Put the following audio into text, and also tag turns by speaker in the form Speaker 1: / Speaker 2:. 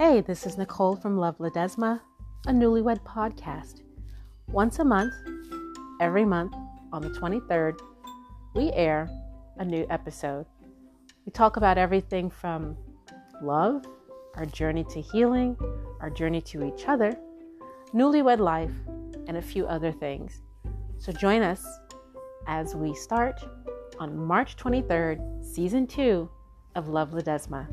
Speaker 1: Hey, this is Nicole from Love Ledesma, a newlywed podcast. Once a month, every month on the 23rd, we air a new episode. We talk about everything from love, our journey to healing, our journey to each other, newlywed life, and a few other things. So join us as we start on March 23rd, season two of Love Ledesma.